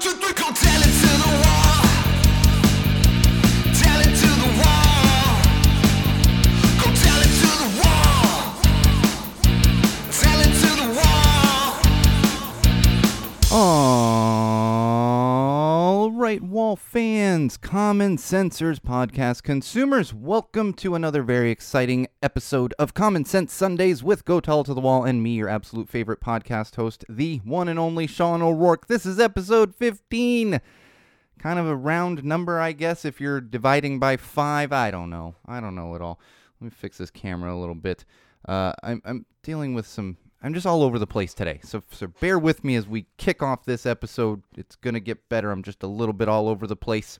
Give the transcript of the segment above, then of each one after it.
One, Common Sensors podcast consumers, welcome to another very exciting episode of Common Sense Sundays with Go Tell to the Wall and me, your absolute favorite podcast host, the one and only Sean O'Rourke. This is episode 15. Kind of a round number, I guess, if you're dividing by five. I don't know. I don't know at all. Let me fix this camera a little bit. Uh, I'm, I'm dealing with some I'm just all over the place today. So, so bear with me as we kick off this episode. It's going to get better. I'm just a little bit all over the place.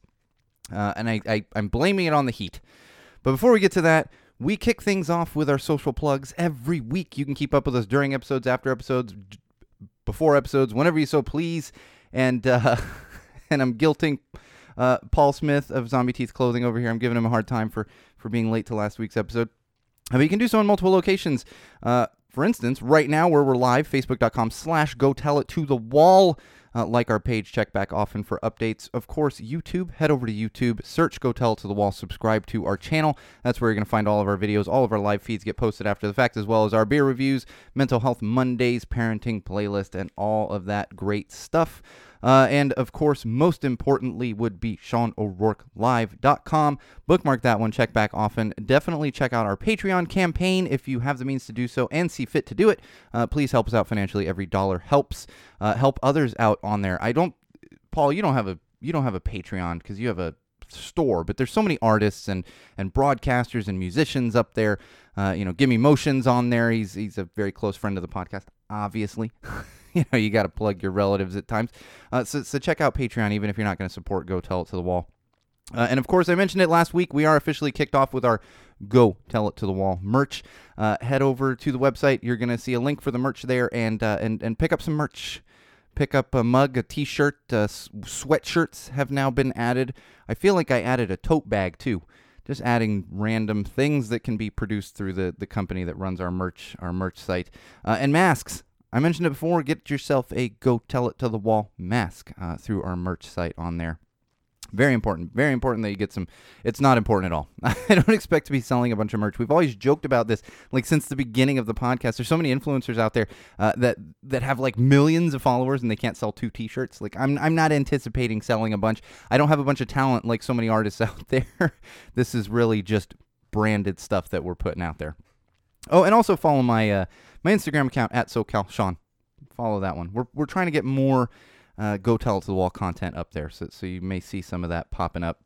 Uh, and I, I, I'm blaming it on the heat. But before we get to that, we kick things off with our social plugs every week. You can keep up with us during episodes, after episodes, before episodes, whenever you so please. And uh, and I'm guilting uh, Paul Smith of Zombie Teeth Clothing over here. I'm giving him a hard time for for being late to last week's episode. But you can do so in multiple locations. Uh, for instance, right now where we're live, facebook.com slash go tell it to the wall. Uh, like our page, check back often for updates. Of course, YouTube, head over to YouTube, search Go Tell to the Wall, subscribe to our channel. That's where you're going to find all of our videos. All of our live feeds get posted after the fact, as well as our beer reviews, mental health Mondays, parenting playlist, and all of that great stuff. Uh, and of course, most importantly, would be SeanO'RourkeLive.com. Bookmark that one, check back often. Definitely check out our Patreon campaign if you have the means to do so and see fit to do it. Uh, please help us out financially. Every dollar helps. Uh, help others out on there. I don't, Paul, you don't have a you don't have a Patreon because you have a store, but there's so many artists and and broadcasters and musicians up there. Uh, you know, Gimme Motions on there. He's he's a very close friend of the podcast, obviously. you know, you got to plug your relatives at times. Uh, so, so check out Patreon, even if you're not going to support Go Tell It to the Wall. Uh, and of course, I mentioned it last week. We are officially kicked off with our Go Tell It to the Wall merch. Uh, head over to the website. You're going to see a link for the merch there, and uh, and and pick up some merch. Pick up a mug, a T-shirt, uh, sweatshirts have now been added. I feel like I added a tote bag too. Just adding random things that can be produced through the, the company that runs our merch our merch site, uh, and masks. I mentioned it before. Get yourself a Go Tell It to the Wall mask uh, through our merch site on there. Very important. Very important that you get some. It's not important at all. I don't expect to be selling a bunch of merch. We've always joked about this, like since the beginning of the podcast. There's so many influencers out there uh, that that have like millions of followers and they can't sell two T-shirts. Like I'm, I'm not anticipating selling a bunch. I don't have a bunch of talent like so many artists out there. this is really just branded stuff that we're putting out there. Oh, and also follow my uh, my Instagram account at SoCal Sean. Follow that one. We're we're trying to get more uh, go tell it to the wall content up there, so so you may see some of that popping up.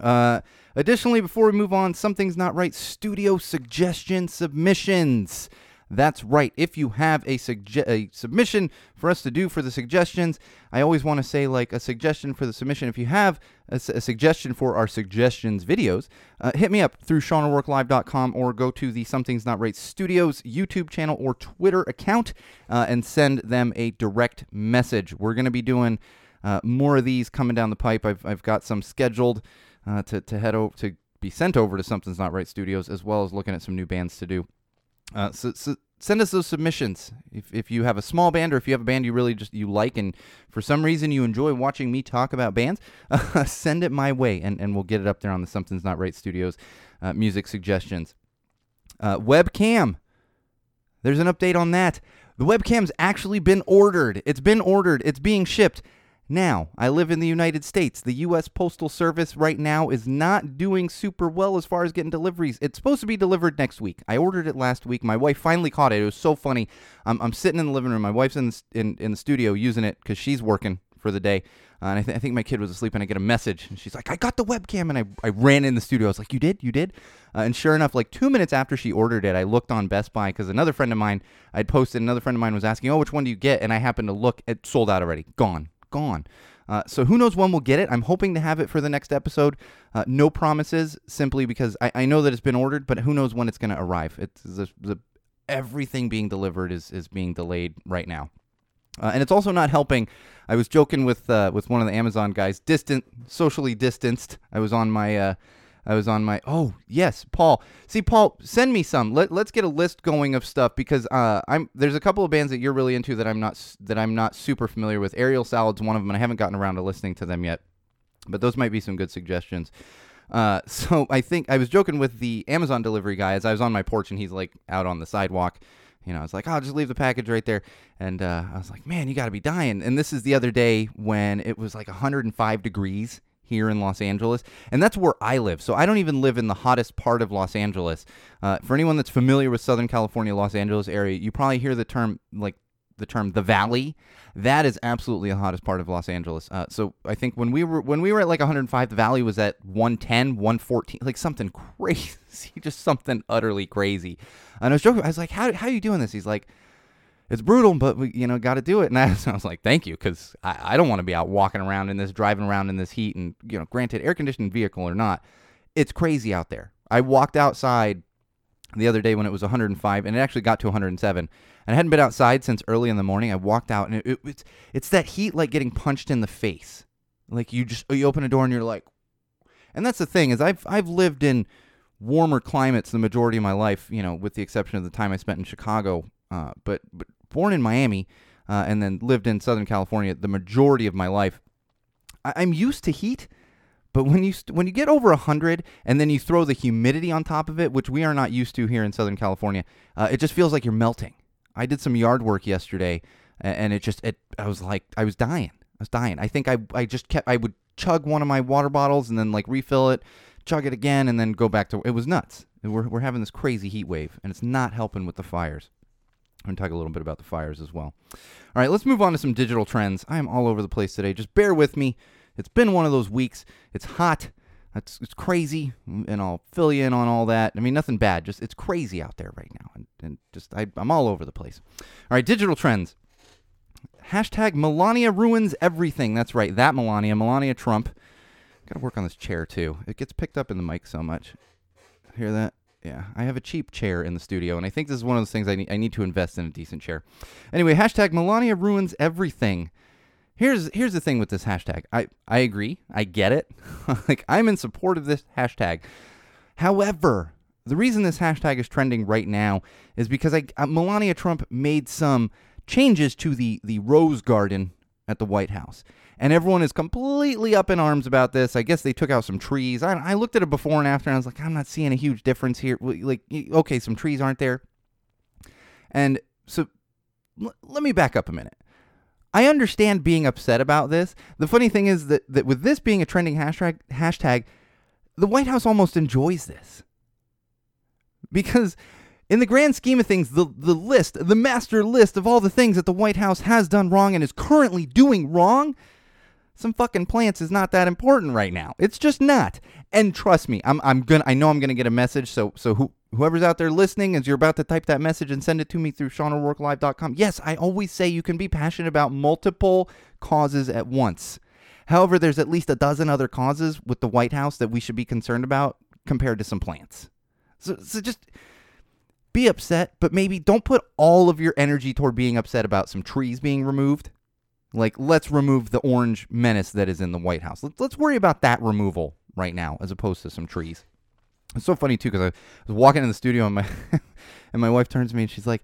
Uh, additionally, before we move on, something's not right. Studio suggestion submissions. That's right. If you have a, sugge- a submission for us to do for the suggestions, I always want to say like a suggestion for the submission. If you have a, a suggestion for our suggestions videos, uh, hit me up through SeanO'RourkeLive.com or go to the Something's Not Right Studios YouTube channel or Twitter account uh, and send them a direct message. We're going to be doing uh, more of these coming down the pipe. I've, I've got some scheduled uh, to, to head over to be sent over to Something's Not Right Studios, as well as looking at some new bands to do. Uh, so, so send us those submissions. If, if you have a small band or if you have a band you really just you like and for some reason you enjoy watching me talk about bands, uh, send it my way and, and we'll get it up there on the Something's Not Right Studios uh, music suggestions. Uh, webcam. There's an update on that. The webcam's actually been ordered. It's been ordered. It's being shipped. Now, I live in the United States. The U.S. Postal Service right now is not doing super well as far as getting deliveries. It's supposed to be delivered next week. I ordered it last week. My wife finally caught it. It was so funny. I'm, I'm sitting in the living room. My wife's in the, in, in the studio using it because she's working for the day. Uh, and I, th- I think my kid was asleep, and I get a message, and she's like, "I got the webcam," and I, I ran in the studio. I was like, "You did? You did?" Uh, and sure enough, like two minutes after she ordered it, I looked on Best Buy because another friend of mine, I'd posted, another friend of mine was asking, "Oh, which one do you get?" And I happened to look, it sold out already, gone, gone. Uh, so who knows when we'll get it? I'm hoping to have it for the next episode. Uh, no promises, simply because I, I know that it's been ordered, but who knows when it's going to arrive? It's the, the everything being delivered is is being delayed right now. Uh, and it's also not helping. I was joking with uh, with one of the Amazon guys, distant, socially distanced. I was on my uh, I was on my oh yes, Paul. See, Paul, send me some. Let Let's get a list going of stuff because uh, I'm there's a couple of bands that you're really into that I'm not that I'm not super familiar with. Aerial Salad's one of them, and I haven't gotten around to listening to them yet. But those might be some good suggestions. Uh, so I think I was joking with the Amazon delivery guy as I was on my porch and he's like out on the sidewalk. You know, I was like, I'll just leave the package right there. And uh, I was like, man, you got to be dying. And this is the other day when it was like 105 degrees here in Los Angeles. And that's where I live. So I don't even live in the hottest part of Los Angeles. Uh, for anyone that's familiar with Southern California, Los Angeles area, you probably hear the term like the term the valley that is absolutely the hottest part of los angeles uh, so i think when we were when we were at like 105 the valley was at 110 114 like something crazy just something utterly crazy and i was joking i was like how, how are you doing this he's like it's brutal but we you know got to do it. And I, was- I was like thank you because I, I don't want to be out walking around in this driving around in this heat and you know granted air conditioned vehicle or not it's crazy out there. I walked outside the other day when it was 105 and it actually got to 107 and i hadn't been outside since early in the morning. I walked out and it, it, it's it's that heat like getting punched in the face. Like you just you open a door and you're like and that's the thing is i've i've lived in warmer climates the majority of my life you know with the exception of the time i spent in chicago uh, but but born in miami uh, and then lived in southern california the majority of my life I, i'm used to heat but when you st- when you get over 100 and then you throw the humidity on top of it, which we are not used to here in Southern California, uh, it just feels like you're melting. I did some yard work yesterday and it just it I was like I was dying. I was dying. I think I I just kept I would chug one of my water bottles and then like refill it, chug it again and then go back to it was nuts. We're we're having this crazy heat wave and it's not helping with the fires. I'm going to talk a little bit about the fires as well. All right, let's move on to some digital trends. I am all over the place today. Just bear with me. It's been one of those weeks. It's hot. It's, it's crazy, and I'll fill you in on all that. I mean, nothing bad. Just it's crazy out there right now, and, and just I, I'm all over the place. All right, digital trends. Hashtag Melania ruins everything. That's right, that Melania, Melania Trump. Got to work on this chair too. It gets picked up in the mic so much. Hear that? Yeah, I have a cheap chair in the studio, and I think this is one of those things I need. I need to invest in a decent chair. Anyway, hashtag Melania ruins everything. Here's here's the thing with this hashtag. I I agree. I get it. like I'm in support of this hashtag. However, the reason this hashtag is trending right now is because I uh, Melania Trump made some changes to the the rose garden at the White House. And everyone is completely up in arms about this. I guess they took out some trees. I, I looked at it before and after, and I was like, I'm not seeing a huge difference here. Like, okay, some trees aren't there. And so l- let me back up a minute. I understand being upset about this. The funny thing is that, that with this being a trending hashtag, hashtag, the White House almost enjoys this. Because in the grand scheme of things, the, the list, the master list of all the things that the White House has done wrong and is currently doing wrong, some fucking plants is not that important right now. It's just not. And trust me, I'm I'm gonna I know I'm gonna get a message. So so who whoever's out there listening, as you're about to type that message and send it to me through SeanO'RourkeLive.com. Yes, I always say you can be passionate about multiple causes at once. However, there's at least a dozen other causes with the White House that we should be concerned about compared to some plants. So so just be upset, but maybe don't put all of your energy toward being upset about some trees being removed. Like, let's remove the orange menace that is in the White House. Let's, worry about that removal right now, as opposed to some trees. It's so funny too because I was walking in the studio and my and my wife turns to me and she's like,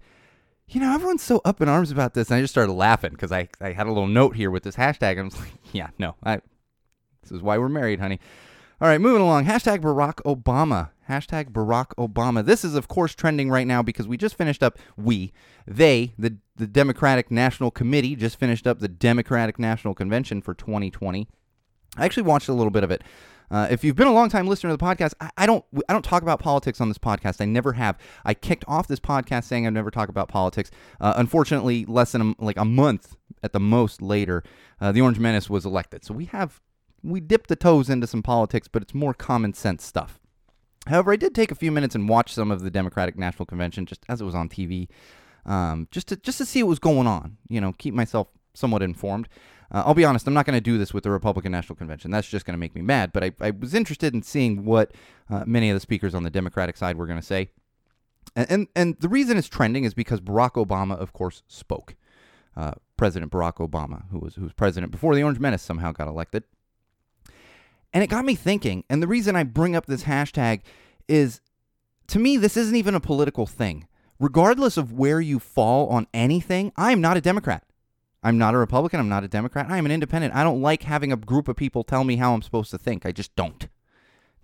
"You know, everyone's so up in arms about this." And I just started laughing because I I had a little note here with this hashtag and I was like, "Yeah, no, I this is why we're married, honey." All right, moving along. Hashtag Barack Obama. Hashtag Barack Obama. This is, of course, trending right now because we just finished up, we, they, the, the Democratic National Committee, just finished up the Democratic National Convention for 2020. I actually watched a little bit of it. Uh, if you've been a long time listener to the podcast, I, I don't I don't talk about politics on this podcast. I never have. I kicked off this podcast saying I'd never talk about politics. Uh, unfortunately, less than a, like a month at the most later, uh, the Orange Menace was elected. So we have we dipped the toes into some politics, but it's more common sense stuff. However, I did take a few minutes and watch some of the Democratic National Convention just as it was on TV, um, just to just to see what was going on. You know, keep myself somewhat informed. Uh, I'll be honest, I'm not going to do this with the Republican National Convention. That's just going to make me mad. But I, I was interested in seeing what uh, many of the speakers on the Democratic side were going to say. And, and and the reason it's trending is because Barack Obama, of course, spoke. Uh, President Barack Obama, who was who was president before the Orange Menace somehow got elected. And it got me thinking. And the reason I bring up this hashtag is to me, this isn't even a political thing. Regardless of where you fall on anything, I am not a Democrat. I'm not a Republican. I'm not a Democrat. I am an independent. I don't like having a group of people tell me how I'm supposed to think. I just don't.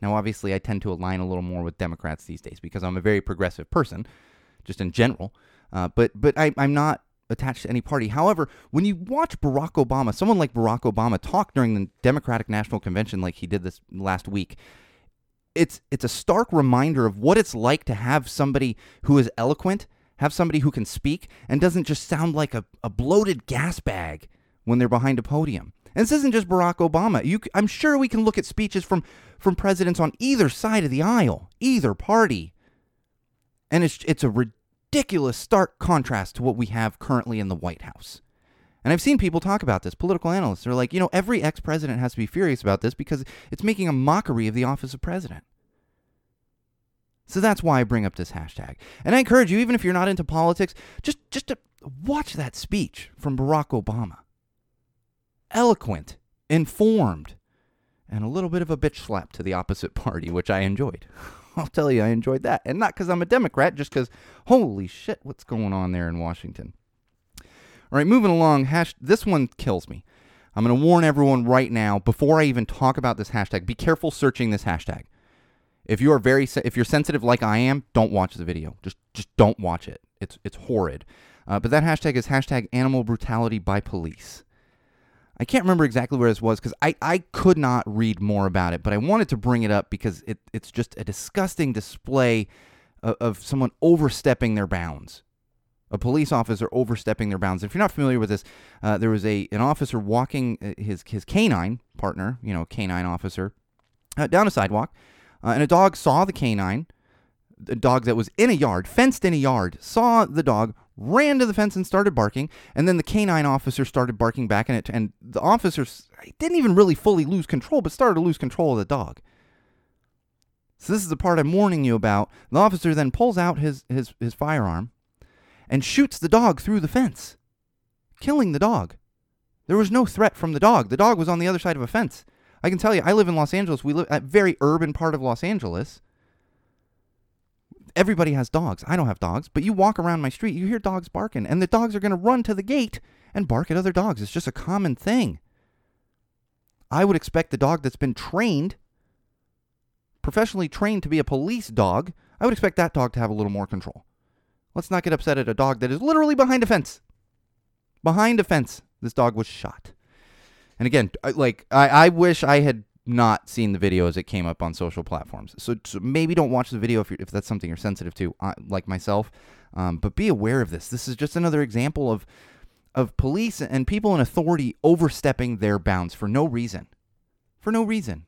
Now, obviously, I tend to align a little more with Democrats these days because I'm a very progressive person, just in general. Uh, but but I, I'm not attached to any party. However, when you watch Barack Obama, someone like Barack Obama talk during the Democratic National Convention, like he did this last week, it's it's a stark reminder of what it's like to have somebody who is eloquent, have somebody who can speak, and doesn't just sound like a, a bloated gas bag when they're behind a podium. And this isn't just Barack Obama. You, I'm sure we can look at speeches from from presidents on either side of the aisle, either party, and it's it's a ridiculous stark contrast to what we have currently in the White House. And I've seen people talk about this. Political analysts are like, you know, every ex president has to be furious about this because it's making a mockery of the office of president. So that's why I bring up this hashtag. And I encourage you, even if you're not into politics, just just to watch that speech from Barack Obama. Eloquent, informed, and a little bit of a bitch slap to the opposite party, which I enjoyed. I'll tell you, I enjoyed that. And not because I'm a Democrat, just because, holy shit, what's going on there in Washington? All right, moving along. Hash. This one kills me. I'm going to warn everyone right now before I even talk about this hashtag. Be careful searching this hashtag. If you are very, if you're sensitive like I am, don't watch the video. Just, just don't watch it. It's, it's horrid. Uh, but that hashtag is hashtag animal brutality by police. I can't remember exactly where this was because I, I could not read more about it, but I wanted to bring it up because it, it's just a disgusting display of, of someone overstepping their bounds a police officer overstepping their bounds. If you're not familiar with this, uh, there was a an officer walking uh, his his canine partner, you know, canine officer, uh, down a sidewalk, uh, and a dog saw the canine, the dog that was in a yard, fenced in a yard, saw the dog, ran to the fence and started barking, and then the canine officer started barking back, and it and the officer didn't even really fully lose control, but started to lose control of the dog. So this is the part I'm warning you about. The officer then pulls out his his his firearm and shoots the dog through the fence, killing the dog. There was no threat from the dog. The dog was on the other side of a fence. I can tell you, I live in Los Angeles. We live at a very urban part of Los Angeles. Everybody has dogs. I don't have dogs, but you walk around my street, you hear dogs barking, and the dogs are going to run to the gate and bark at other dogs. It's just a common thing. I would expect the dog that's been trained, professionally trained to be a police dog, I would expect that dog to have a little more control. Let's not get upset at a dog that is literally behind a fence. Behind a fence, this dog was shot. And again, like I, I wish I had not seen the video as it came up on social platforms. So, so maybe don't watch the video if if that's something you're sensitive to, uh, like myself. Um, but be aware of this. This is just another example of of police and people in authority overstepping their bounds for no reason. For no reason.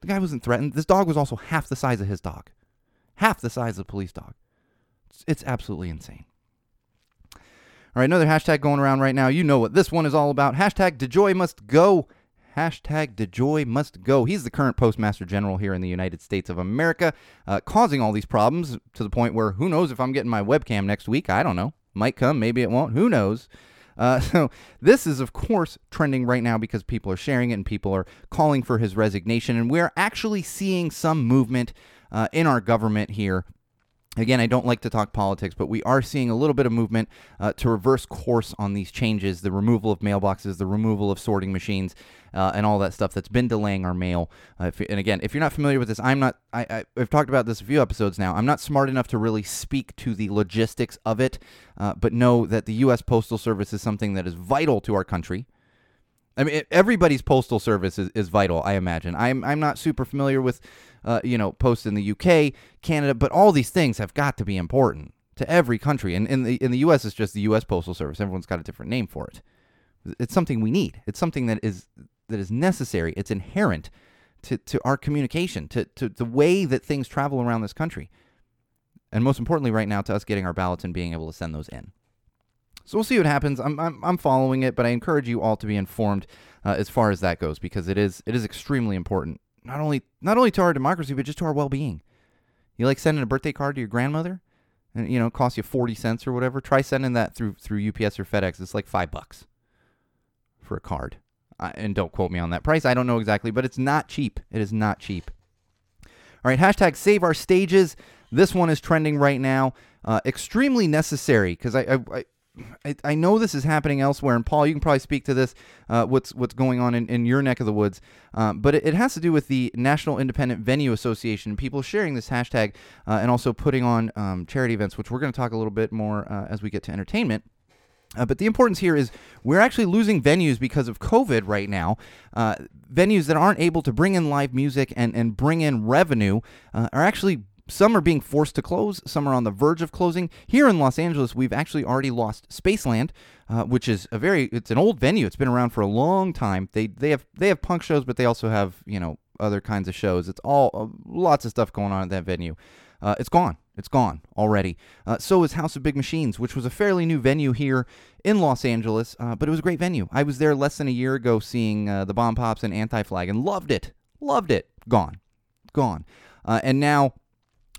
The guy wasn't threatened. This dog was also half the size of his dog, half the size of the police dog. It's, it's absolutely insane. All right, another hashtag going around right now. You know what this one is all about. Hashtag DeJoy must go. Hashtag DeJoy must go. He's the current Postmaster General here in the United States of America, uh, causing all these problems to the point where who knows if I'm getting my webcam next week. I don't know. Might come, maybe it won't. Who knows? Uh, so this is, of course, trending right now because people are sharing it and people are calling for his resignation, and we're actually seeing some movement uh, in our government here Again, I don't like to talk politics, but we are seeing a little bit of movement uh, to reverse course on these changes the removal of mailboxes, the removal of sorting machines, uh, and all that stuff that's been delaying our mail. Uh, if, and again, if you're not familiar with this, I'm not, I, I've talked about this a few episodes now. I'm not smart enough to really speak to the logistics of it, uh, but know that the U.S. Postal Service is something that is vital to our country. I mean, everybody's postal service is, is vital. I imagine. I'm I'm not super familiar with, uh, you know, posts in the UK, Canada, but all these things have got to be important to every country. And in the in the U.S., it's just the U.S. Postal Service. Everyone's got a different name for it. It's something we need. It's something that is that is necessary. It's inherent to, to our communication, to, to the way that things travel around this country, and most importantly, right now, to us getting our ballots and being able to send those in. So we'll see what happens. I'm, I'm, I'm following it, but I encourage you all to be informed uh, as far as that goes because it is it is extremely important not only not only to our democracy but just to our well-being. You like sending a birthday card to your grandmother, and you know it costs you forty cents or whatever. Try sending that through through UPS or FedEx. It's like five bucks for a card. Uh, and don't quote me on that price. I don't know exactly, but it's not cheap. It is not cheap. All right, hashtag save our stages. This one is trending right now. Uh, extremely necessary because I, I, I I, I know this is happening elsewhere, and Paul, you can probably speak to this. Uh, what's what's going on in, in your neck of the woods? Um, but it, it, has to do with the National Independent Venue Association. People sharing this hashtag uh, and also putting on um, charity events, which we're going to talk a little bit more uh, as we get to entertainment. Uh, but the importance here is we're actually losing venues because of COVID right now. Uh, venues that aren't able to bring in live music and, and bring in revenue uh, are actually some are being forced to close, some are on the verge of closing. Here in Los Angeles, we've actually already lost Spaceland, uh, which is a very it's an old venue. It's been around for a long time. They they have they have punk shows, but they also have you know other kinds of shows. It's all uh, lots of stuff going on at that venue. Uh, it's gone. It's gone already. Uh, so is House of Big Machines, which was a fairly new venue here in Los Angeles, uh, but it was a great venue. I was there less than a year ago seeing uh, the Bomb Pops and Anti Flag and loved it. Loved it. Gone. Gone. and now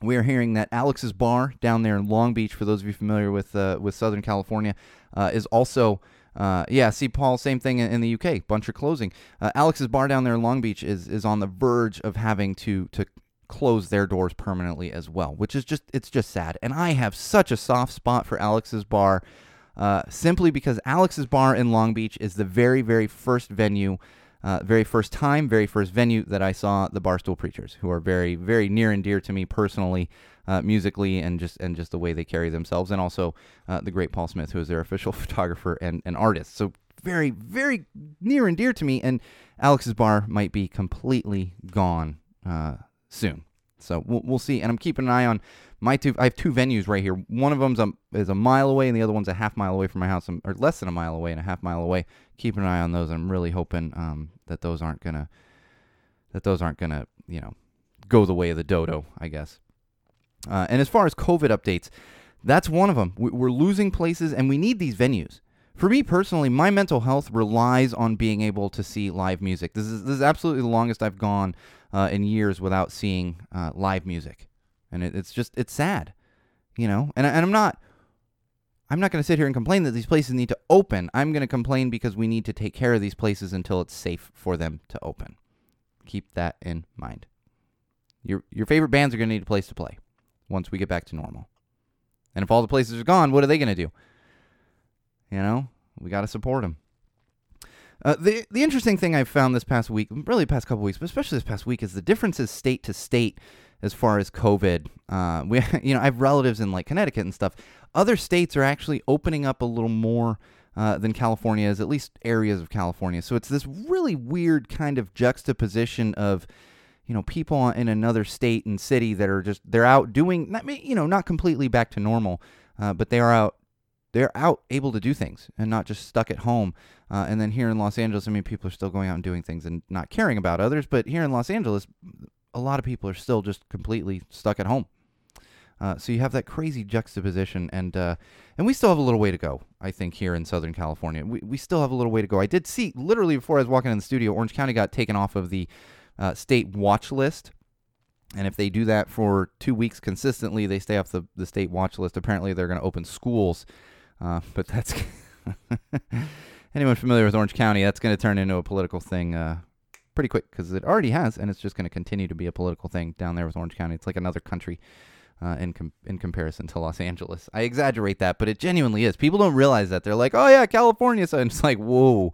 we are hearing that Alex's Bar down there in Long Beach, for those of you familiar with uh, with Southern California, uh, is also uh, yeah. See, Paul, same thing in, the UK. Bunch are closing. Uh, Alex's Bar down there in Long Beach is is on the verge of having to to close their doors permanently as well, which is just it's just sad. And I have such a soft spot for Alex's Bar. Uh, simply because Alex's Bar in Long Beach is the very, very first venue uh, very first time, very first venue that I saw the Barstool Preachers, who are very, very near and dear to me personally, uh, musically, and just and just the way they carry themselves, and also uh, the great Paul Smith, who is their official photographer and, and artist. So very, very near and dear to me. And Alex's Bar might be completely gone uh, soon. So we'll, we'll see. And I'm keeping an eye on my two. I have two venues right here. One of them's a, is a mile away, and the other one's a half mile away from my house, or less than a mile away and a half mile away. Keeping an eye on those. I'm really hoping um, that those aren't gonna that those aren't gonna you know go the way of the dodo. I guess. Uh, and as far as COVID updates, that's one of them. We're losing places, and we need these venues. For me personally, my mental health relies on being able to see live music. This is this is absolutely the longest I've gone uh, in years without seeing uh, live music, and it, it's just it's sad, you know. And and I'm not I'm not going to sit here and complain that these places need to open. I'm going to complain because we need to take care of these places until it's safe for them to open. Keep that in mind. Your your favorite bands are going to need a place to play once we get back to normal. And if all the places are gone, what are they going to do? You know, we got to support them. Uh, the the interesting thing I've found this past week, really past couple weeks, but especially this past week, is the differences state to state as far as COVID. Uh, we, you know, I have relatives in like Connecticut and stuff. Other states are actually opening up a little more uh, than California is, at least areas of California. So it's this really weird kind of juxtaposition of, you know, people in another state and city that are just they're out doing, not, you know, not completely back to normal, uh, but they are out they're out able to do things and not just stuck at home. Uh, and then here in Los Angeles, I mean, people are still going out and doing things and not caring about others. But here in Los Angeles, a lot of people are still just completely stuck at home. Uh, so you have that crazy juxtaposition, and uh, and we still have a little way to go. I think here in Southern California, we we still have a little way to go. I did see literally before I was walking in the studio, Orange County got taken off of the uh, state watch list, and if they do that for two weeks consistently, they stay off the the state watch list. Apparently, they're going to open schools, uh, but that's anyone familiar with Orange County, that's going to turn into a political thing uh, pretty quick because it already has, and it's just going to continue to be a political thing down there with Orange County. It's like another country uh, in com- in comparison to Los Angeles. I exaggerate that, but it genuinely is. People don't realize that. They're like, "Oh yeah, California," so it's like, "Whoa."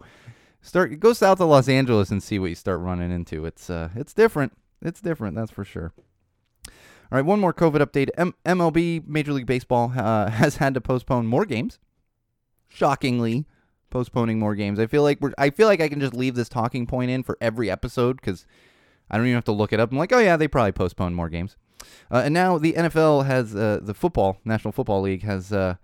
Start go south of Los Angeles and see what you start running into. It's uh, it's different. It's different, that's for sure. All right, one more COVID update. M- MLB, Major League Baseball, uh, has had to postpone more games. Shockingly, postponing more games. I feel like we're I feel like I can just leave this talking point in for every episode because I don't even have to look it up. I'm like, oh yeah, they probably postponed more games. Uh, and now the NFL has uh, the football National Football League has uh,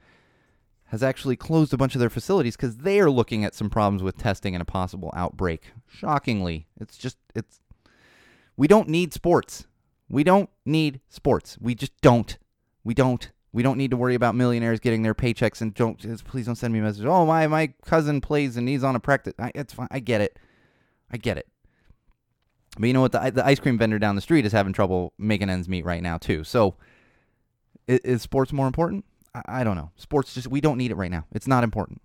has actually closed a bunch of their facilities because they are looking at some problems with testing and a possible outbreak. Shockingly, it's just it's we don't need sports. We don't need sports. We just don't. We don't. We don't need to worry about millionaires getting their paychecks and don't please don't send me a message. Oh my my cousin plays and he's on a practice. I, it's fine. I get it. I get it. But you know what? The, the ice cream vendor down the street is having trouble making ends meet right now too. So is, is sports more important? I, I don't know. Sports just we don't need it right now. It's not important.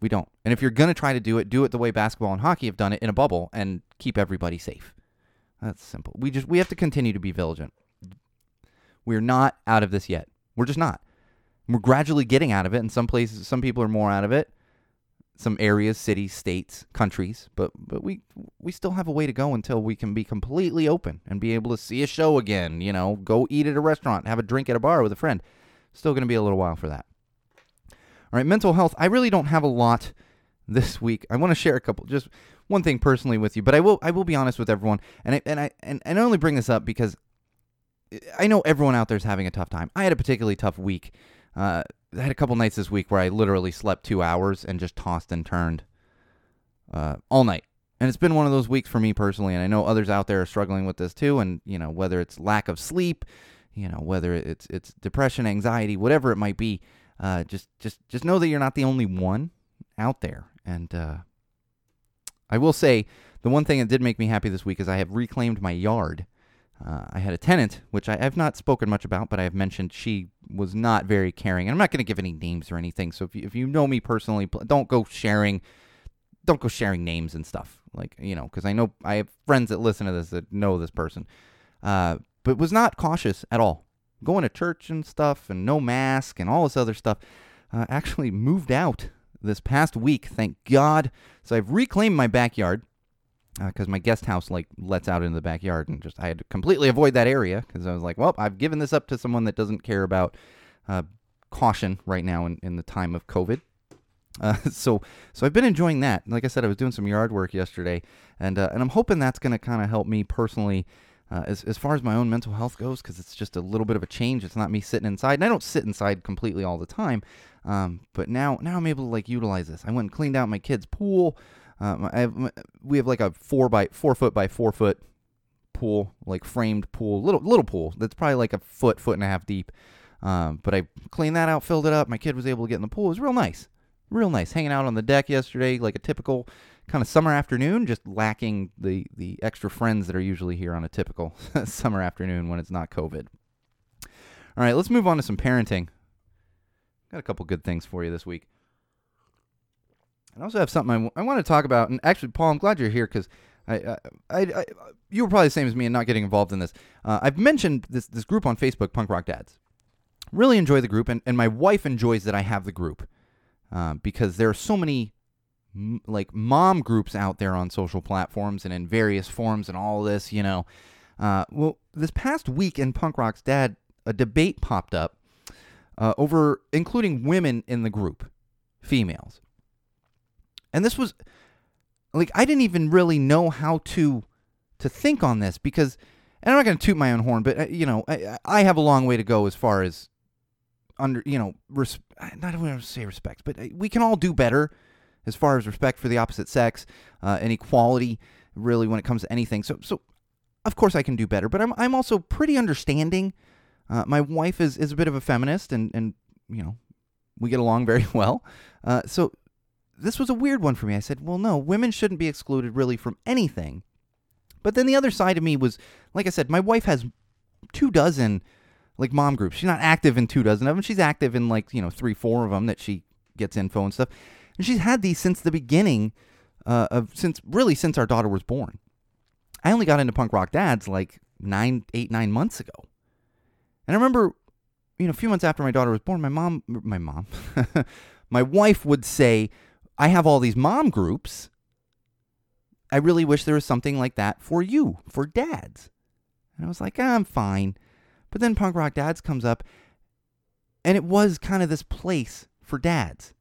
We don't. And if you're to try to do it, do it the way basketball and hockey have done it in a bubble and keep everybody safe. That's simple. We just we have to continue to be vigilant. We're not out of this yet. We're just not. We're gradually getting out of it. In some places, some people are more out of it. Some areas, cities, states, countries, but but we we still have a way to go until we can be completely open and be able to see a show again. You know, go eat at a restaurant, have a drink at a bar with a friend. Still going to be a little while for that. All right, mental health. I really don't have a lot this week. I want to share a couple, just one thing personally with you, but I will I will be honest with everyone, and I and I and, and I only bring this up because I know everyone out there is having a tough time. I had a particularly tough week. Uh, I had a couple nights this week where I literally slept two hours and just tossed and turned uh, all night. And it's been one of those weeks for me personally, and I know others out there are struggling with this too. And you know, whether it's lack of sleep, you know, whether it's it's depression, anxiety, whatever it might be, uh, just just just know that you're not the only one out there. And uh, I will say the one thing that did make me happy this week is I have reclaimed my yard. Uh, I had a tenant, which I have not spoken much about, but I have mentioned she was not very caring. And I'm not going to give any names or anything. So if you, if you know me personally, don't go sharing, don't go sharing names and stuff. Like you know, because I know I have friends that listen to this that know this person, uh, but was not cautious at all. Going to church and stuff, and no mask and all this other stuff. Uh, actually moved out this past week, thank God. So I've reclaimed my backyard because my guest house like lets out into the backyard and just I had to completely avoid that area because I was like, well, I've given this up to someone that doesn't care about uh, caution right now in, in the time of COVID. Uh, so so I've been enjoying that. Like I said, I was doing some yard work yesterday, and uh, and I'm hoping that's going to kind of help me personally. Uh, as, as far as my own mental health goes, because it's just a little bit of a change. It's not me sitting inside, and I don't sit inside completely all the time. Um, but now, now I'm able to like utilize this. I went and cleaned out my kid's pool. Um, I have, we have like a four by four foot by four foot pool, like framed pool, little little pool that's probably like a foot, foot and a half deep. Um, but I cleaned that out, filled it up. My kid was able to get in the pool. It was real nice, real nice. Hanging out on the deck yesterday, like a typical kind of summer afternoon, just lacking the the extra friends that are usually here on a typical summer afternoon when it's not COVID. All right, let's move on to some parenting. Got a couple good things for you this week. I also have something I, w- I want to talk about. And actually, Paul, I'm glad you're here because I, I, I, I, you were probably the same as me in not getting involved in this. Uh, I've mentioned this this group on Facebook, Punk Rock Dads. Really enjoy the group, and, and my wife enjoys that I have the group uh, because there are so many like mom groups out there on social platforms and in various forms and all this. You know, uh, well, this past week in Punk Rock's Dad, a debate popped up uh, over including women in the group, females. And this was like I didn't even really know how to to think on this because and I'm not going to toot my own horn, but uh, you know, I, I have a long way to go as far as under, you know, res- not to say respect, but uh, we can all do better as far as respect for the opposite sex uh, and equality really when it comes to anything. So so of course I can do better, but I'm I'm also pretty understanding. Uh, my wife is is a bit of a feminist and and you know, we get along very well. Uh, so this was a weird one for me. I said, well, no, women shouldn't be excluded really from anything. But then the other side of me was, like I said, my wife has two dozen like mom groups. She's not active in two dozen of them. She's active in like, you know, three, four of them that she gets info and stuff. And she's had these since the beginning uh, of, since really since our daughter was born. I only got into punk rock dads like nine, eight, nine months ago. And I remember, you know, a few months after my daughter was born, my mom, my mom, my wife would say, I have all these mom groups. I really wish there was something like that for you, for dads. And I was like, ah, I'm fine. But then Punk Rock Dads comes up, and it was kind of this place for dads.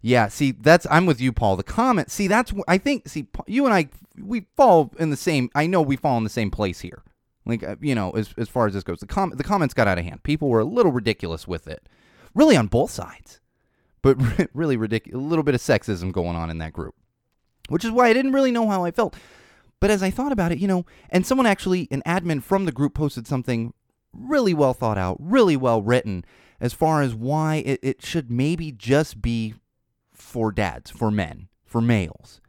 Yeah, see, that's I'm with you, Paul. The comment, see, that's I think, see, you and I, we fall in the same. I know we fall in the same place here. Like, uh, you know, as as far as this goes, the com- the comments got out of hand. People were a little ridiculous with it, really on both sides but really ridiculous. A little bit of sexism going on in that group, which is why I didn't really know how I felt. But as I thought about it, you know, and someone actually, an admin from the group posted something really well thought out, really well written as far as why it, it should maybe just be for dads, for men, for males.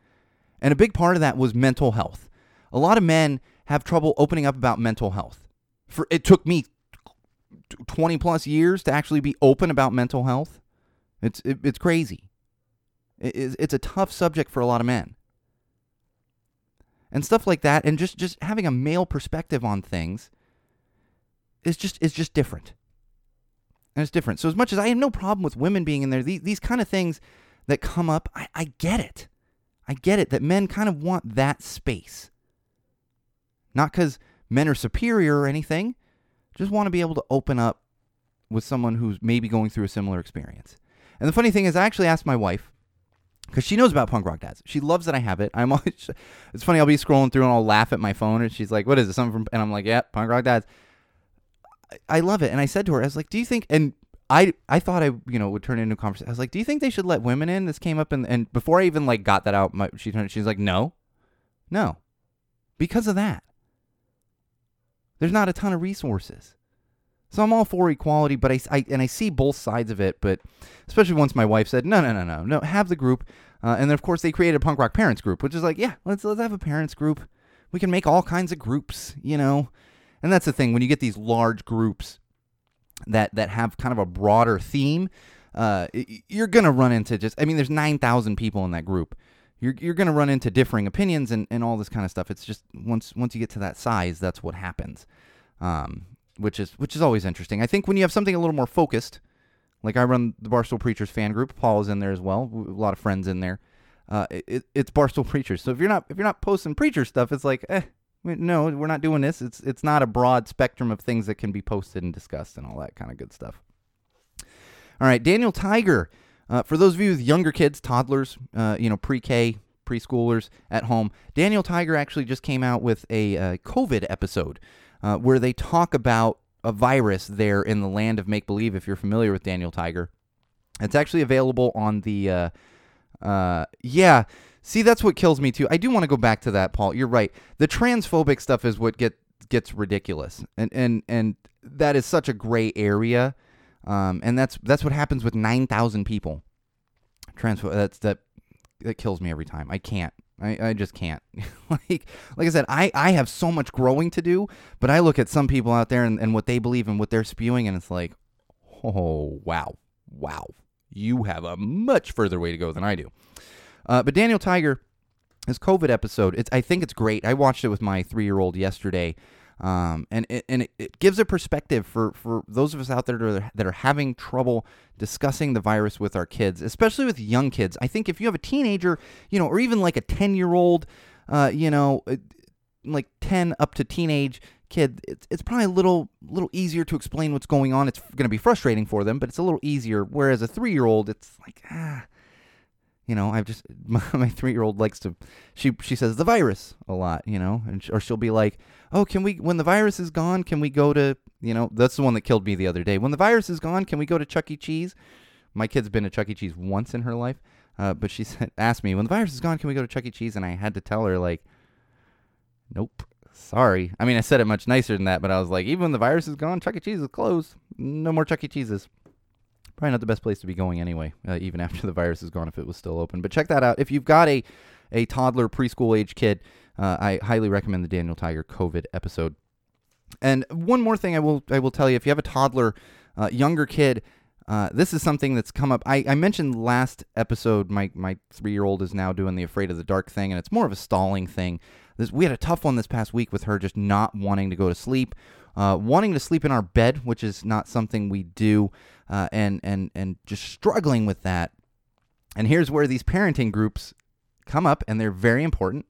And a big part of that was mental health. A lot of men have trouble opening up about mental health. For it took me 20 plus years to actually be open about mental health It's it, it's crazy. It, it's- a tough subject for a lot of men. And stuff like that and just just having a male perspective on things is just is just different. And it's different. So as much as I have no problem with women being in there, these, these kind of things that come up, I, I get it. I get it that men kind of want that space. Not because men are superior or anything, just want to be able to open up with someone who's maybe going through a similar experience. And the funny thing is, I actually asked my wife because she knows about punk rock dads. She loves that I have it. I'm always. It's funny. I'll be scrolling through and I'll laugh at my phone, and she's like, "What is it? Something from?" And I'm like, "Yeah, punk rock dads." I- I love it, and I said to her, "I was like, do you think?" And I I thought I you know would turn into a conversation. I was like, "Do you think they should let women in?" This came up, and and before I even like got that out, my, she turned. She's like, "No, no," because of that. There's not a ton of resources. So I'm all for equality, but I, I and I see both sides of it. But especially once my wife said, "No, no, no, no, no, have the group," uh, and then of course they created a punk rock parents group, which is like, yeah, let's let's have a parents group. We can make all kinds of groups, you know. And that's the thing when you get these large groups that that have kind of a broader theme, uh, you're gonna run into just. I mean, there's nine thousand people in that group. You're you're gonna run into differing opinions and, and all this kind of stuff. It's just once once you get to that size, that's what happens. Um, which is which is always interesting. I think when you have something a little more focused, like I run the Barstool Preachers fan group. Paul is in there as well. A lot of friends in there. Uh, it, it- it's Barstool Preachers. So if you're not if you're not posting preacher stuff, it's like, eh, no, we're not doing this. It's it's not a broad spectrum of things that can be posted and discussed and all that kind of good stuff. All right, Daniel Tiger. Uh, for those of you with younger kids, toddlers, uh, you know, pre-K, preschoolers at home, Daniel Tiger actually just came out with a uh, COVID episode uh, where they talk about a virus there in the land of make believe. If you're familiar with Daniel Tiger, it's actually available on the. Uh, uh, yeah, see, that's what kills me too. I do want to go back to that, Paul. You're right. The transphobic stuff is what get gets ridiculous, and and and that is such a gray area. Um, and that's that's what happens with nine thousand people. Transpho that's that that kills me every time. I can't. I, I just can't. like like I said, I, I have so much growing to do, but I look at some people out there and, and what they believe and what they're spewing, and it's like, oh wow, wow, you have a much further way to go than I do. Uh, but Daniel Tiger, his COVID episode, it's I think it's great. I watched it with my three year old yesterday. Um, and it, and it, it gives a perspective for, for those of us out there that are, that are having trouble discussing the virus with our kids, especially with young kids. I think if you have a teenager, you know, or even like a 10 year old, uh, you know, uh, like 10 up to teenage kid, it's, it's probably a little little easier to explain what's going on. It's going to be frustrating for them, but it's a little easier. Whereas a three year old, it's like, ah, you know, I've just my, my three year old likes to she she says the virus a lot, you know, and sh- or she'll be like, oh, can we when the virus is gone, can we go to you know that's the one that killed me the other day. When the virus is gone, can we go to Chuck E. Cheese? My kid's been to Chuck E. Cheese once in her life, uh, but she said asked me when the virus is gone, can we go to Chuck E. Cheese? And I had to tell her like, nope. Sorry. I mean, I said it much nicer than that, but I was like, even when the virus is gone, Chuck E. Cheese is closed. No more Chuck E. Cheeses probably not the best place to be going anyway, uh, even after the virus is gone if it was still open. But check that out. If you've got a, a toddler, preschool age kid, uh, I highly recommend the Daniel Tiger COVID episode. And one more thing I will I will tell you: if you have a toddler, uh, younger kid, uh, this is something that's come up. I, I mentioned last episode. My my three year old is now doing the Afraid of the Dark thing, and it's more of a stalling thing. This, we had a tough one this past week with her just not wanting to go to sleep, uh, wanting to sleep in our bed, which is not something we do, uh, and and and just struggling with that. And here's where these parenting groups come up, and they're very important.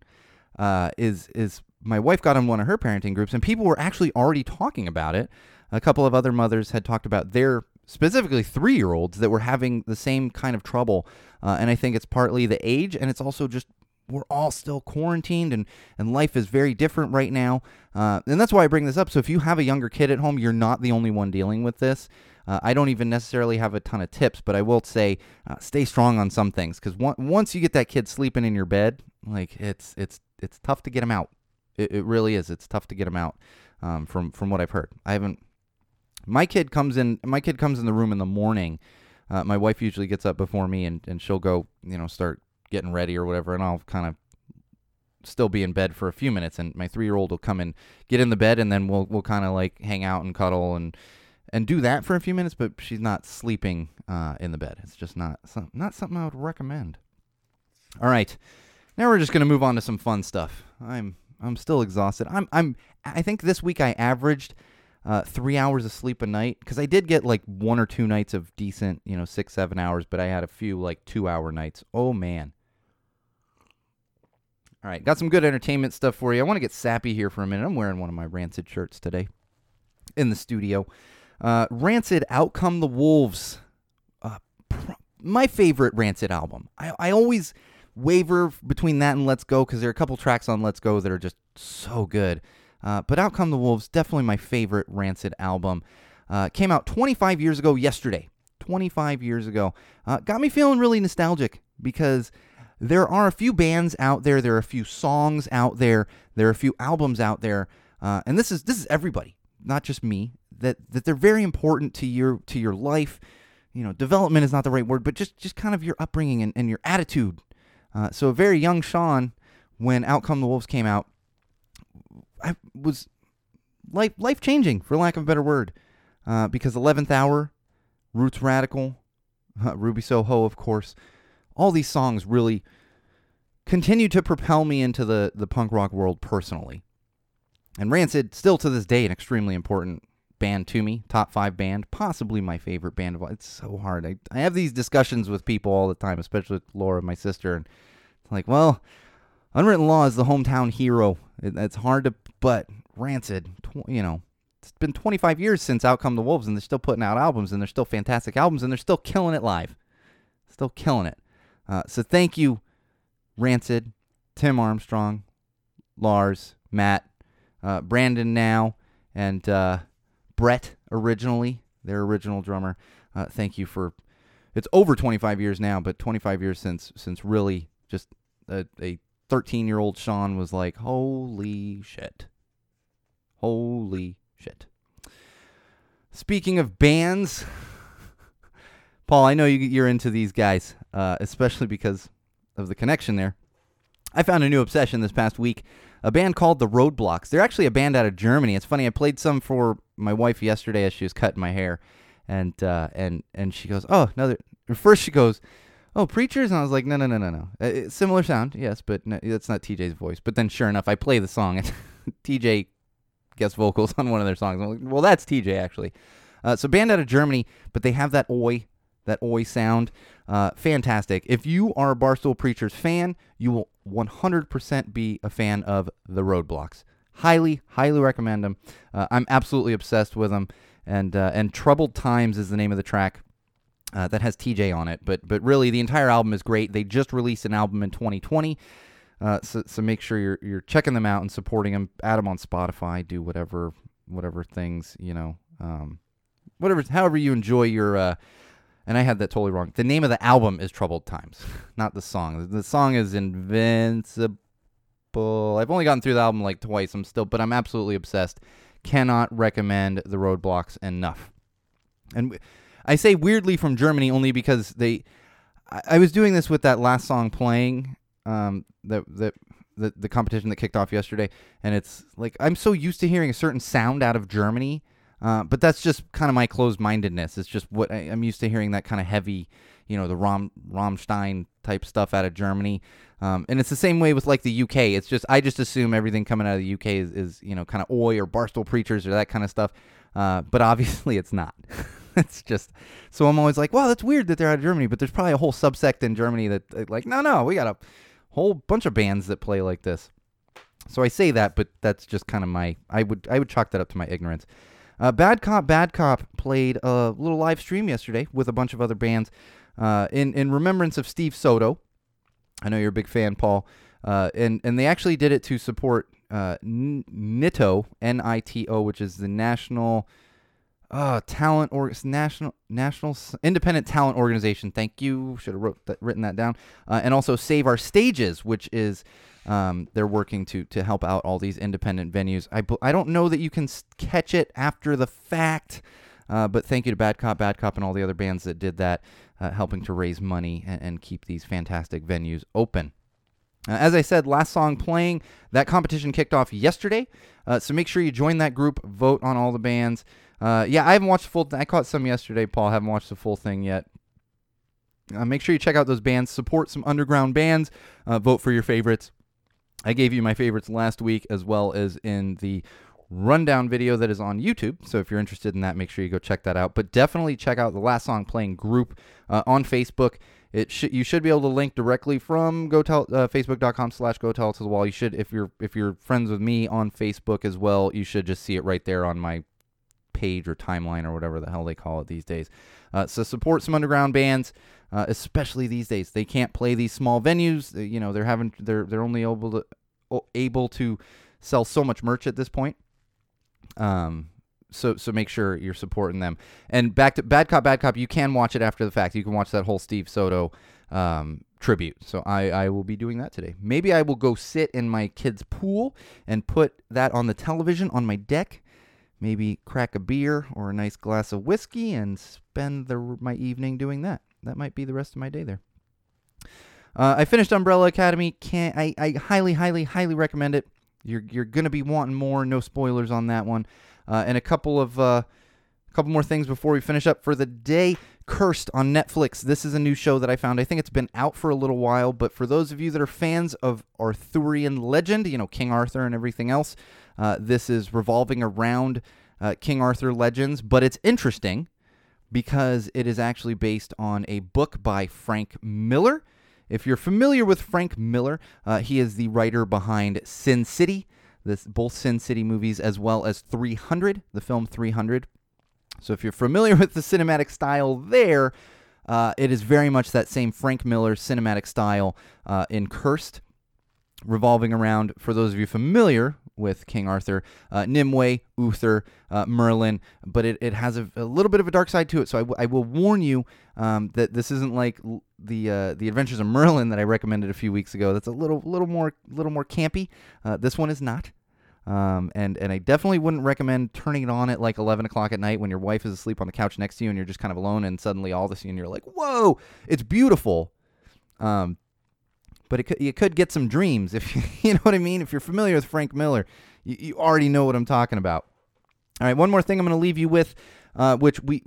Uh, is is my wife got on one of her parenting groups, and people were actually already talking about it. A couple of other mothers had talked about their specifically three year olds that were having the same kind of trouble, uh, and I think it's partly the age, and it's also just we're all still quarantined and, and life is very different right now. Uh, and that's why I bring this up. So if you have a younger kid at home, you're not the only one dealing with this. Uh, I don't even necessarily have a ton of tips, but I will say uh, stay strong on some things because once you get that kid sleeping in your bed, like it's it's it's tough to get him out. It, it really is. It's tough to get him out um, from from what I've heard. I haven't. My kid comes in. My kid comes in the room in the morning. Uh, my wife usually gets up before me, and, and she'll go, you know, start getting ready or whatever, and I'll kind of still be in bed for a few minutes, and my three year old will come and get in the bed, and then we'll we'll kind of like hang out and cuddle and and do that for a few minutes, but she's not sleeping uh, in the bed. It's just not some, not something I would recommend. All right, now we're just gonna move on to some fun stuff. I'm I'm still exhausted. I'm I'm I think this week I averaged uh, three hours of sleep a night because I did get like one or two nights of decent, you know, six seven hours, but I had a few like two hour nights. Oh man. All right, got some good entertainment stuff for you. I want to get sappy here for a minute. I'm wearing one of my Rancid shirts today in the studio. Uh, Rancid, Out Come the Wolves. Uh, pr- my favorite Rancid album. I, I always waver between that and Let's Go because there are a couple tracks on Let's Go that are just so good. Uh, but Out Come the Wolves, definitely my favorite Rancid album. Uh, came out 25 years ago yesterday. 25 years ago. Uh, got me feeling really nostalgic because there are a few bands out there, there are a few songs out there, there are a few albums out there, uh, and this is this is everybody, not just me. That that they're very important to your to your life. You know, development is not the right word, but just just kind of your upbringing and, and your attitude. Uh, so a very young Sean, when Out Come the Wolves came out, I was life life changing for lack of a better word, uh, because Eleventh Hour, Roots Radical, Ruby Soho, of course, all these songs really continue to propel me into the the punk rock world personally. And Rancid, still to this day, an extremely important band to me, top five band, possibly my favorite band of all. It's so hard. I, I have these discussions with people all the time, especially with Laura, my sister, and it's like, well, Unwritten Law is the hometown hero. It, it's hard to, but Rancid, tw- you know, it's been 25 years since Out Come the Wolves, and they're still putting out albums, and they're still fantastic albums, and they're still killing it live. Still killing it. Uh, so thank you, Rancid, Tim Armstrong, Lars, Matt, uh, Brandon now, and uh, Brett originally, their original drummer. Uh, thank you for. It's over 25 years now, but 25 years since since really just a, a 13 year old Sean was like, holy shit, holy shit. Speaking of bands, Paul, I know you, you're into these guys, uh, especially because of the connection there. I found a new obsession this past week. A band called the Roadblocks. They're actually a band out of Germany. It's funny. I played some for my wife yesterday as she was cutting my hair, and uh, and and she goes, "Oh, no." First, she goes, "Oh, preachers," and I was like, "No, no, no, no, no." Uh, similar sound, yes, but no, that's not TJ's voice. But then, sure enough, I play the song, and TJ guest vocals on one of their songs. I'm like, well, that's TJ actually. Uh, so band out of Germany, but they have that oi, that oi sound. Uh, fantastic. If you are a Barstool Preachers fan, you will 100% be a fan of the Roadblocks. Highly, highly recommend them. Uh, I'm absolutely obsessed with them. And uh, and Troubled Times is the name of the track. Uh, that has TJ on it, but but really the entire album is great. They just released an album in 2020, uh, so so make sure you're you're checking them out and supporting them. Add them on Spotify. Do whatever whatever things you know, um, whatever however you enjoy your. And I had that totally wrong. The name of the album is Troubled Times, not the song. The song is Invincible. I've only gotten through the album like twice. I'm still, but I'm absolutely obsessed. Cannot recommend the Roadblocks enough. And I say weirdly from Germany only because they. I, was doing this with that last song playing, um, that that the the competition that kicked off yesterday, and it's like I'm so used to hearing a certain sound out of Germany, uh, but that's just kind of my closed mindedness. It's just what I, I'm used to hearing that kind of heavy, you know, the Rom Rammstein type stuff out of Germany. Um, and it's the same way with like the UK. It's just I just assume everything coming out of the UK is, is you know kind of oi or barstool preachers or that kind of stuff. Uh, but obviously it's not. it's just so I'm always like, wow, that's weird that they're out of Germany. But there's probably a whole subsect in Germany that uh, like, no, no, we got a whole bunch of bands that play like this. So I say that, but that's just kind of my I would I would chalk that up to my ignorance. Uh, Bad Cop, Bad Cop played a little live stream yesterday with a bunch of other bands uh, in in remembrance of Steve Soto. I know you're a big fan, Paul, uh, and and they actually did it to support uh, NITO, N-I-T-O, which is the National uh, Talent or National National Independent Talent Organization. Thank you. Should have wrote that, written that down. Uh, and also Save Our Stages, which is um, they're working to to help out all these independent venues. I I don't know that you can catch it after the fact, uh, but thank you to Bad Cop, Bad Cop, and all the other bands that did that, uh, helping to raise money and, and keep these fantastic venues open. Uh, as I said, last song playing, that competition kicked off yesterday. Uh, so make sure you join that group, vote on all the bands. Uh, yeah, I haven't watched the full. I caught some yesterday, Paul. haven't watched the full thing yet. Uh, make sure you check out those bands. Support some underground bands. Uh, vote for your favorites. I gave you my favorites last week, as well as in the rundown video that is on YouTube. So if you're interested in that, make sure you go check that out. But definitely check out the last song playing group uh, on Facebook. It should you should be able to link directly from go tell uh, facebook.com slash go tell to the wall. You should if you're if you're friends with me on Facebook as well, you should just see it right there on my page or timeline or whatever the hell they call it these days. Uh, so support some underground bands, uh, especially these days. They can't play these small venues. You know they're having they're they're only able to able to sell so much merch at this point. Um, so so make sure you're supporting them. And back to Bad Cop, Bad Cop, you can watch it after the fact. You can watch that whole Steve Soto um, tribute. So I, I will be doing that today. Maybe I will go sit in my kid's pool and put that on the television on my deck. Maybe crack a beer or a nice glass of whiskey and spend the, my evening doing that. That might be the rest of my day there. Uh, I finished Umbrella Academy. Can I, I highly, highly, highly recommend it. You're you're gonna be wanting more. No spoilers on that one. Uh, and a couple of uh, couple more things before we finish up for the day. Cursed on Netflix. This is a new show that I found. I think it's been out for a little while, but for those of you that are fans of Arthurian legend, you know King Arthur and everything else, uh, this is revolving around uh, King Arthur legends. But it's interesting because it is actually based on a book by Frank Miller. If you're familiar with Frank Miller, uh, he is the writer behind Sin City, this both Sin City movies, as well as 300, the film 300. So if you're familiar with the cinematic style there, uh, it is very much that same Frank Miller cinematic style uh, in Cursed, revolving around, for those of you familiar with King Arthur, uh, Nimue, Uther, uh, Merlin, but it, it has a, a little bit of a dark side to it. So I, w- I will warn you um, that this isn't like the uh, the Adventures of Merlin that I recommended a few weeks ago. That's a little little more little more campy. Uh, this one is not. Um, and and I definitely wouldn't recommend turning it on at like 11 o'clock at night when your wife is asleep on the couch next to you and you're just kind of alone and suddenly all of a sudden you're like, whoa, it's beautiful. Um, but it could, you could get some dreams if you, you know what I mean. If you're familiar with Frank Miller, you, you already know what I'm talking about. All right, one more thing I'm going to leave you with, uh, which we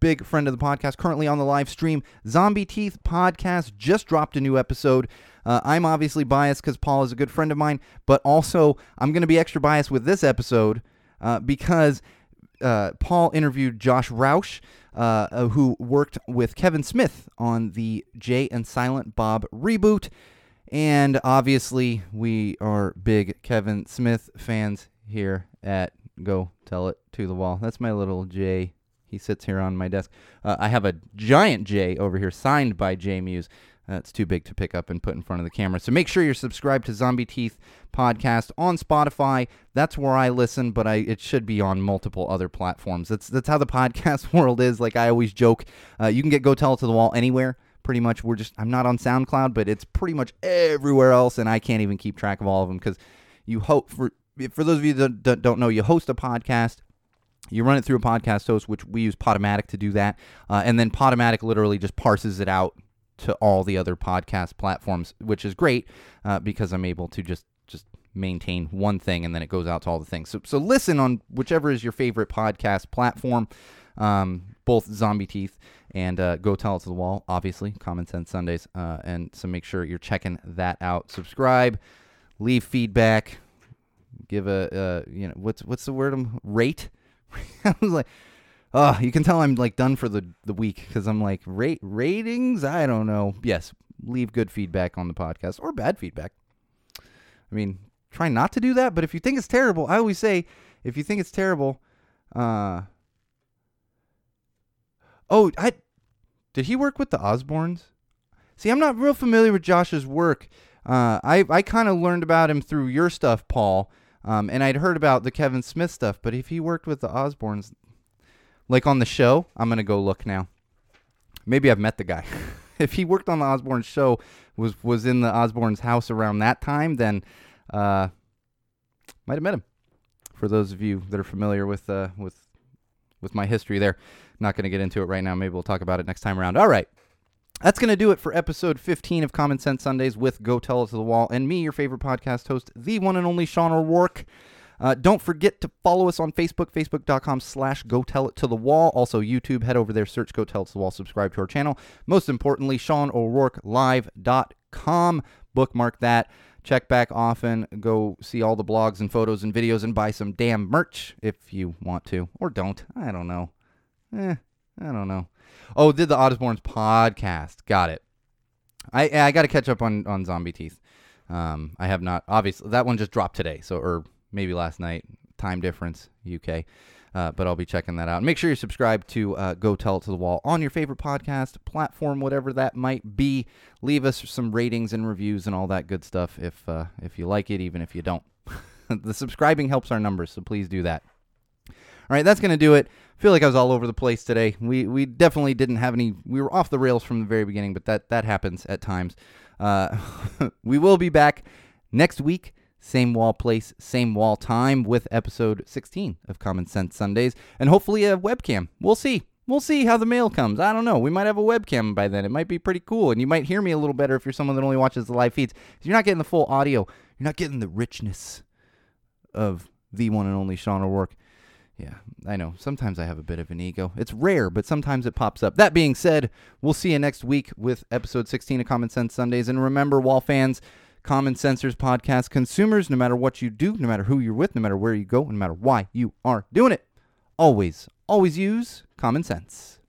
big friend of the podcast currently on the live stream. Zombie Teeth podcast just dropped a new episode. Uh, I'm obviously biased because Paul is a good friend of mine, but also I'm going to be extra biased with this episode uh, because uh, Paul interviewed Josh Roush, uh, uh, who worked with Kevin Smith on the Jay and Silent Bob reboot. And obviously, we are big Kevin Smith fans here at Go Tell It to the Wall. That's my little Jay. He sits here on my desk. Uh, I have a giant J over here signed by Jay Mewes. That's too big to pick up and put in front of the camera. So make sure you're subscribed to Zombie Teeth podcast on Spotify. That's where I listen, but I it should be on multiple other platforms. That's that's how the podcast world is. Like I always joke, uh, you can get Go Tell It to the Wall anywhere. Pretty much, we're just I'm not on SoundCloud, but it's pretty much everywhere else, and I can't even keep track of all of them because you hope for for those of you that don't know, you host a podcast. You run it through a podcast host, which we use Podomatic to do that, uh, and then Podomatic literally just parses it out to all the other podcast platforms, which is great uh, because I'm able to just just maintain one thing and then it goes out to all the things. So so listen on whichever is your favorite podcast platform, um, both Zombie Teeth and uh, Go Tell It to the Wall, obviously Common Sense Sundays, uh, and so make sure you're checking that out. Subscribe, leave feedback, give a uh, you know what's what's the word? I'm rate. I was like. Oh, you can tell I'm like done for the the week because I'm like rate ratings. I don't know. Yes, leave good feedback on the podcast or bad feedback. I mean, try not to do that. But if you think it's terrible, I always say, if you think it's terrible, uh, oh, I did he work with the Osbournes? See, I'm not real familiar with Josh's work. Uh, I I kind of learned about him through your stuff, Paul. Um, and I'd heard about the Kevin Smith stuff, but if he worked with the Osbournes, like on the show, I'm gonna go look now. Maybe I've met the guy. if he worked on the Osbourne show, was was in the Osbourne's house around that time, then uh, might have met him. For those of you that are familiar with uh, with with my history there, not going to get into it right now. Maybe we'll talk about it next time around. All right. That's going to do it for episode 15 of Common Sense Sundays with Go Tell It to the Wall and me, your favorite podcast host, the one and only Sean O'Rourke. Uh, don't forget to follow us on Facebook, facebook.com slash go tell it to the wall. Also, YouTube, head over there, search go tell it to the wall, subscribe to our channel. Most importantly, SeanO'RourkeLive.com. Bookmark that. Check back often. Go see all the blogs and photos and videos and buy some damn merch if you want to. Or don't. I don't know. Eh, I don't know. Oh, did the Osbournes podcast. Got it. I I got to catch up on on Zombie Teeth. Um, I have not. Obviously, that one just dropped today, so or maybe last night. Time difference, UK. Uh, but I'll be checking that out. Make sure you subscribe to uh, Go Tell It to the Wall on your favorite podcast platform, whatever that might be. Leave us some ratings and reviews and all that good stuff if uh, if you like it, even if you don't. the subscribing helps our numbers, so please do that. All right, that's going to do it. I feel like I was all over the place today. We we definitely didn't have any. We were off the rails from the very beginning, but that that happens at times. Uh, we will be back next week. Same wall place, same wall time with episode 16 of Common Sense Sundays, and hopefully a webcam. We'll see. We'll see how the mail comes. I don't know. We might have a webcam by then. It might be pretty cool, and you might hear me a little better if you're someone that only watches the live feeds. You're not getting the full audio. You're not getting the richness of the one and only Sean O'Rourke. Yeah, I know. Sometimes I have a bit of an ego. It's rare, but sometimes it pops up. That being said, we'll see you next week with episode 16 of Common Sense Sundays. And remember, Wall fans, Common Sensors podcast consumers, no matter what you do, no matter who you're with, no matter where you go, no matter why you are doing it, always, always use common sense.